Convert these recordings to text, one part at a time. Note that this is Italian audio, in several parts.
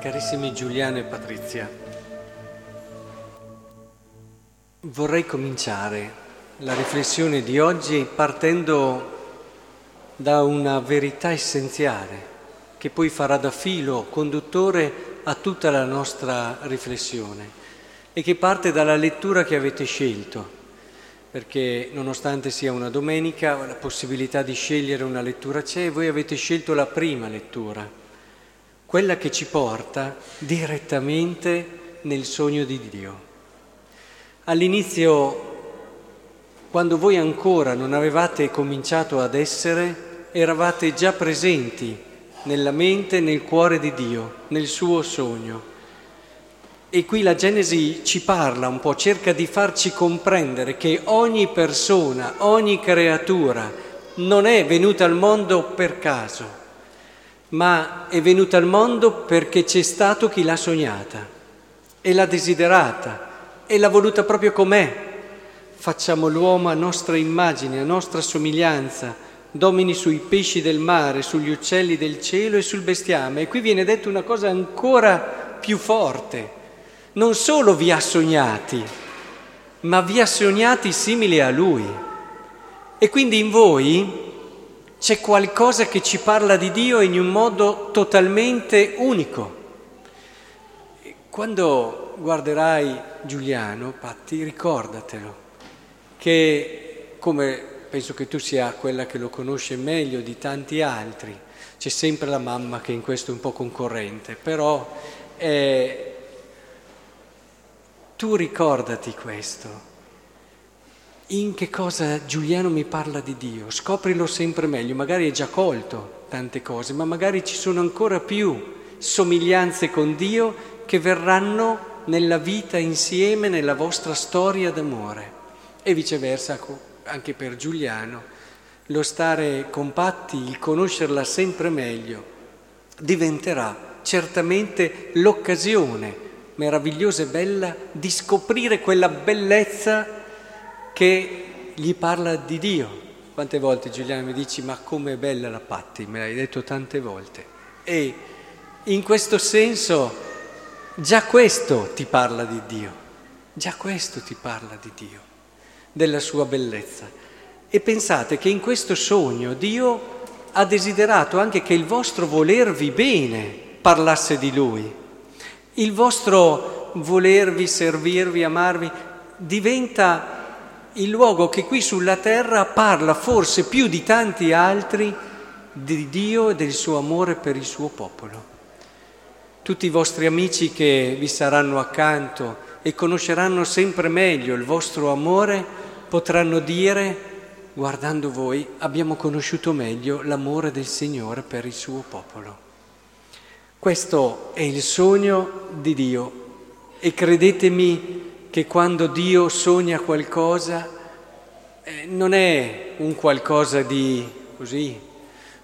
Carissimi Giuliano e Patrizia, vorrei cominciare la riflessione di oggi partendo da una verità essenziale che poi farà da filo conduttore a tutta la nostra riflessione e che parte dalla lettura che avete scelto, perché nonostante sia una domenica la possibilità di scegliere una lettura c'è e voi avete scelto la prima lettura quella che ci porta direttamente nel sogno di Dio. All'inizio, quando voi ancora non avevate cominciato ad essere, eravate già presenti nella mente nel cuore di Dio, nel suo sogno. E qui la Genesi ci parla un po', cerca di farci comprendere che ogni persona, ogni creatura non è venuta al mondo per caso, ma è venuta al mondo perché c'è stato chi l'ha sognata e l'ha desiderata e l'ha voluta proprio com'è. Facciamo l'uomo a nostra immagine, a nostra somiglianza, domini sui pesci del mare, sugli uccelli del cielo e sul bestiame. E qui viene detta una cosa ancora più forte. Non solo vi ha sognati, ma vi ha sognati simili a Lui. E quindi in voi c'è qualcosa che ci parla di Dio in un modo totalmente unico. Quando guarderai Giuliano, Patti, ricordatelo, che come penso che tu sia quella che lo conosce meglio di tanti altri, c'è sempre la mamma che in questo è un po' concorrente, però eh, tu ricordati questo, in che cosa Giuliano mi parla di Dio, scoprilo sempre meglio, magari è già colto tante cose, ma magari ci sono ancora più somiglianze con Dio che verranno nella vita insieme, nella vostra storia d'amore. E viceversa anche per Giuliano, lo stare compatti, il conoscerla sempre meglio, diventerà certamente l'occasione meravigliosa e bella di scoprire quella bellezza che gli parla di Dio. Quante volte Giuliano mi dici ma com'è bella la Patti, me l'hai detto tante volte. E in questo senso già questo ti parla di Dio, già questo ti parla di Dio, della sua bellezza. E pensate che in questo sogno Dio ha desiderato anche che il vostro volervi bene parlasse di Lui, il vostro volervi, servirvi, amarvi diventa il luogo che qui sulla terra parla forse più di tanti altri di Dio e del suo amore per il suo popolo. Tutti i vostri amici che vi saranno accanto e conosceranno sempre meglio il vostro amore potranno dire, guardando voi, abbiamo conosciuto meglio l'amore del Signore per il suo popolo. Questo è il sogno di Dio e credetemi che quando Dio sogna qualcosa eh, non è un qualcosa di così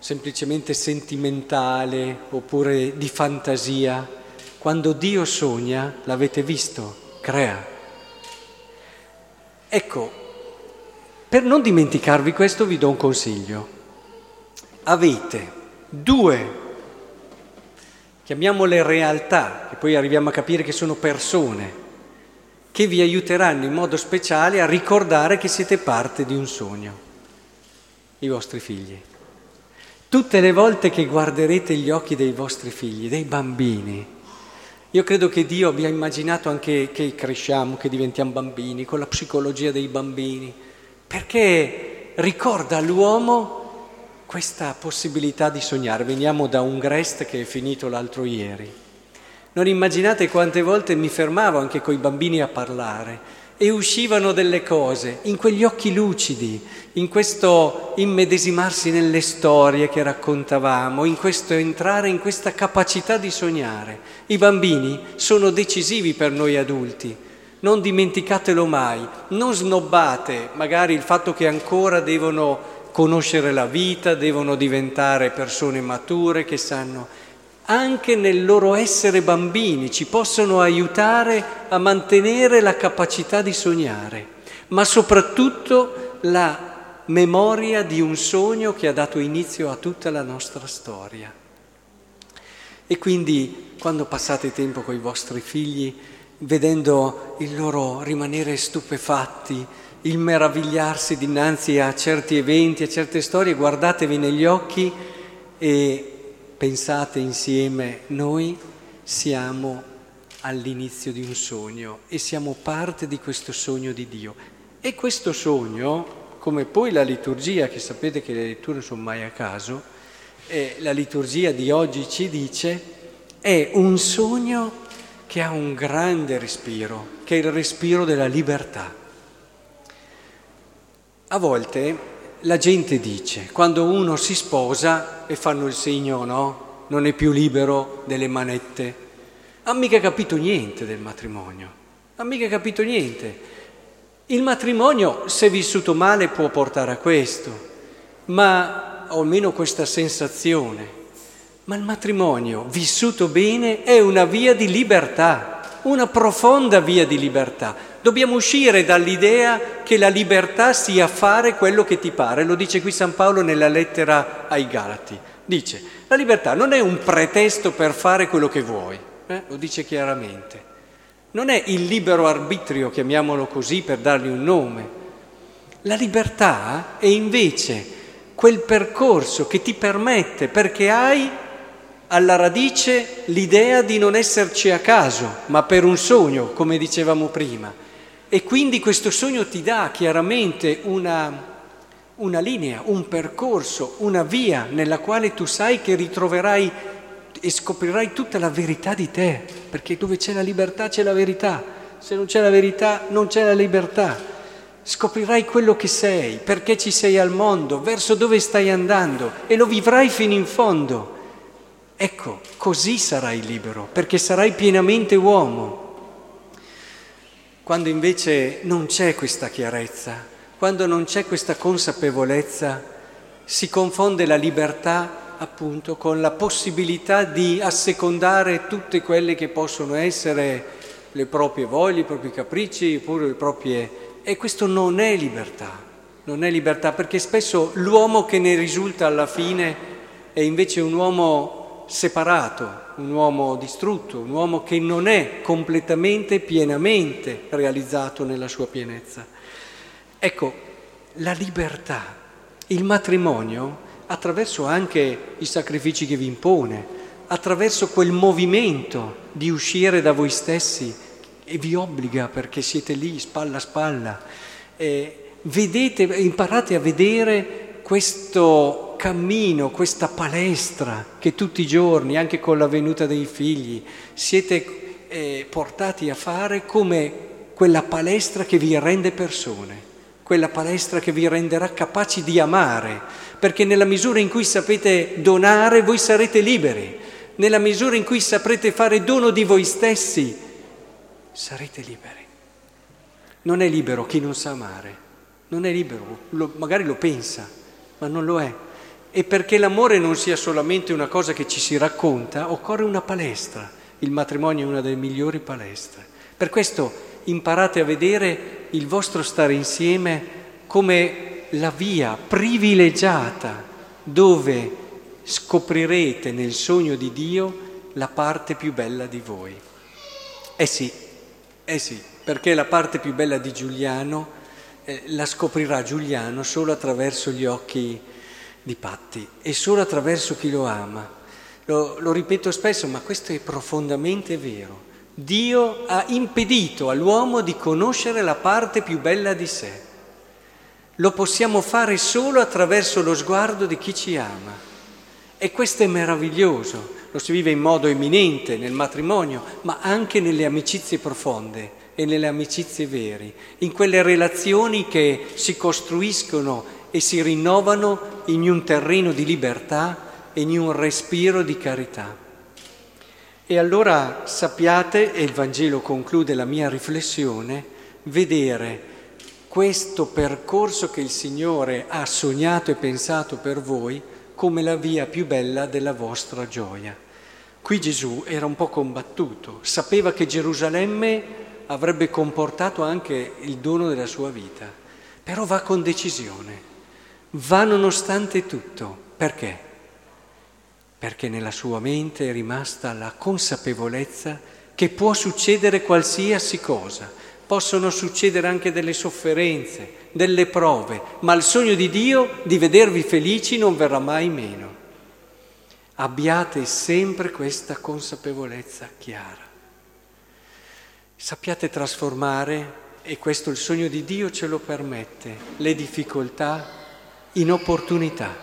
semplicemente sentimentale oppure di fantasia. Quando Dio sogna, l'avete visto, crea. Ecco, per non dimenticarvi questo vi do un consiglio. Avete due, chiamiamole realtà, che poi arriviamo a capire che sono persone, che vi aiuteranno in modo speciale a ricordare che siete parte di un sogno, i vostri figli. Tutte le volte che guarderete gli occhi dei vostri figli, dei bambini, io credo che Dio abbia immaginato anche che cresciamo, che diventiamo bambini, con la psicologia dei bambini, perché ricorda all'uomo questa possibilità di sognare. Veniamo da un Grest che è finito l'altro ieri. Non immaginate quante volte mi fermavo anche con i bambini a parlare e uscivano delle cose in quegli occhi lucidi, in questo immedesimarsi nelle storie che raccontavamo, in questo entrare in questa capacità di sognare. I bambini sono decisivi per noi adulti. Non dimenticatelo mai, non snobbate magari il fatto che ancora devono conoscere la vita, devono diventare persone mature che sanno anche nel loro essere bambini, ci possono aiutare a mantenere la capacità di sognare, ma soprattutto la memoria di un sogno che ha dato inizio a tutta la nostra storia. E quindi quando passate tempo con i vostri figli, vedendo il loro rimanere stupefatti, il meravigliarsi dinanzi a certi eventi, a certe storie, guardatevi negli occhi e pensate insieme, noi siamo all'inizio di un sogno e siamo parte di questo sogno di Dio. E questo sogno, come poi la liturgia, che sapete che le letture non sono mai a caso, eh, la liturgia di oggi ci dice, è un sogno che ha un grande respiro, che è il respiro della libertà. A volte la gente dice, quando uno si sposa e fanno il segno, no? Non è più libero delle manette. Ha mica capito niente del matrimonio. Ha mica capito niente. Il matrimonio, se vissuto male, può portare a questo, ma ho almeno questa sensazione. Ma il matrimonio, vissuto bene, è una via di libertà, una profonda via di libertà Dobbiamo uscire dall'idea che la libertà sia fare quello che ti pare. Lo dice qui San Paolo nella lettera ai Galati. Dice, la libertà non è un pretesto per fare quello che vuoi, eh? lo dice chiaramente. Non è il libero arbitrio, chiamiamolo così, per dargli un nome. La libertà è invece quel percorso che ti permette, perché hai alla radice l'idea di non esserci a caso, ma per un sogno, come dicevamo prima e quindi questo sogno ti dà chiaramente una, una linea, un percorso, una via nella quale tu sai che ritroverai e scoprirai tutta la verità di te, perché dove c'è la libertà c'è la verità, se non c'è la verità non c'è la libertà. Scoprirai quello che sei, perché ci sei al mondo, verso dove stai andando e lo vivrai fino in fondo. Ecco, così sarai libero, perché sarai pienamente uomo. Quando invece non c'è questa chiarezza, quando non c'è questa consapevolezza, si confonde la libertà appunto con la possibilità di assecondare tutte quelle che possono essere le proprie voglie, i propri capricci, oppure le proprie... E questo non è libertà, non è libertà, perché spesso l'uomo che ne risulta alla fine è invece un uomo separato, un uomo distrutto, un uomo che non è completamente, pienamente realizzato nella sua pienezza. Ecco, la libertà, il matrimonio, attraverso anche i sacrifici che vi impone, attraverso quel movimento di uscire da voi stessi e vi obbliga perché siete lì spalla a spalla, eh, vedete, imparate a vedere questo cammino, questa palestra che tutti i giorni, anche con la venuta dei figli, siete eh, portati a fare come quella palestra che vi rende persone, quella palestra che vi renderà capaci di amare, perché nella misura in cui sapete donare voi sarete liberi, nella misura in cui saprete fare dono di voi stessi sarete liberi. Non è libero chi non sa amare, non è libero, lo, magari lo pensa, ma non lo è e perché l'amore non sia solamente una cosa che ci si racconta, occorre una palestra. Il matrimonio è una delle migliori palestre. Per questo imparate a vedere il vostro stare insieme come la via privilegiata dove scoprirete nel sogno di Dio la parte più bella di voi. Eh sì, eh sì, perché la parte più bella di Giuliano eh, la scoprirà Giuliano solo attraverso gli occhi di patti e solo attraverso chi lo ama. Lo, lo ripeto spesso, ma questo è profondamente vero. Dio ha impedito all'uomo di conoscere la parte più bella di sé. Lo possiamo fare solo attraverso lo sguardo di chi ci ama. E questo è meraviglioso, lo si vive in modo eminente nel matrimonio, ma anche nelle amicizie profonde e nelle amicizie vere, in quelle relazioni che si costruiscono e si rinnovano in un terreno di libertà e in un respiro di carità. E allora sappiate, e il Vangelo conclude la mia riflessione, vedere questo percorso che il Signore ha sognato e pensato per voi come la via più bella della vostra gioia. Qui Gesù era un po' combattuto, sapeva che Gerusalemme avrebbe comportato anche il dono della sua vita, però va con decisione va nonostante tutto. Perché? perché nella sua mente è rimasta la consapevolezza che può succedere qualsiasi cosa, possono succedere anche delle sofferenze, delle prove, ma il sogno di Dio di vedervi felici non verrà mai meno. Abbiate sempre questa consapevolezza chiara. Sappiate trasformare, e questo il sogno di Dio ce lo permette, le difficoltà in opportunità.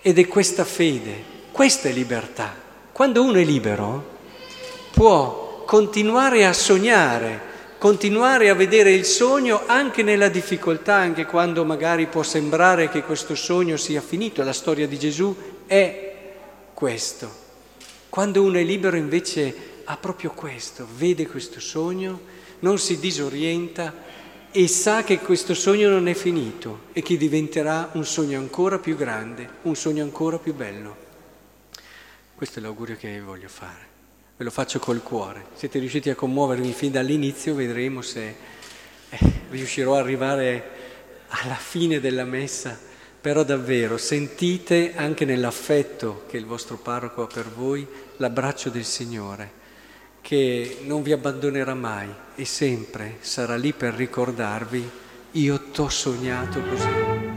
Ed è questa fede, questa è libertà. Quando uno è libero può continuare a sognare, continuare a vedere il sogno anche nella difficoltà, anche quando magari può sembrare che questo sogno sia finito. La storia di Gesù è questo. Quando uno è libero invece ha proprio questo, vede questo sogno, non si disorienta e sa che questo sogno non è finito e che diventerà un sogno ancora più grande, un sogno ancora più bello. Questo è l'augurio che voglio fare ve lo faccio col cuore. Siete riusciti a commuovermi fin dall'inizio, vedremo se eh, riuscirò ad arrivare alla fine della messa, però davvero sentite anche nell'affetto che il vostro parroco ha per voi l'abbraccio del Signore, che non vi abbandonerà mai e sempre sarà lì per ricordarvi, io t'ho sognato così.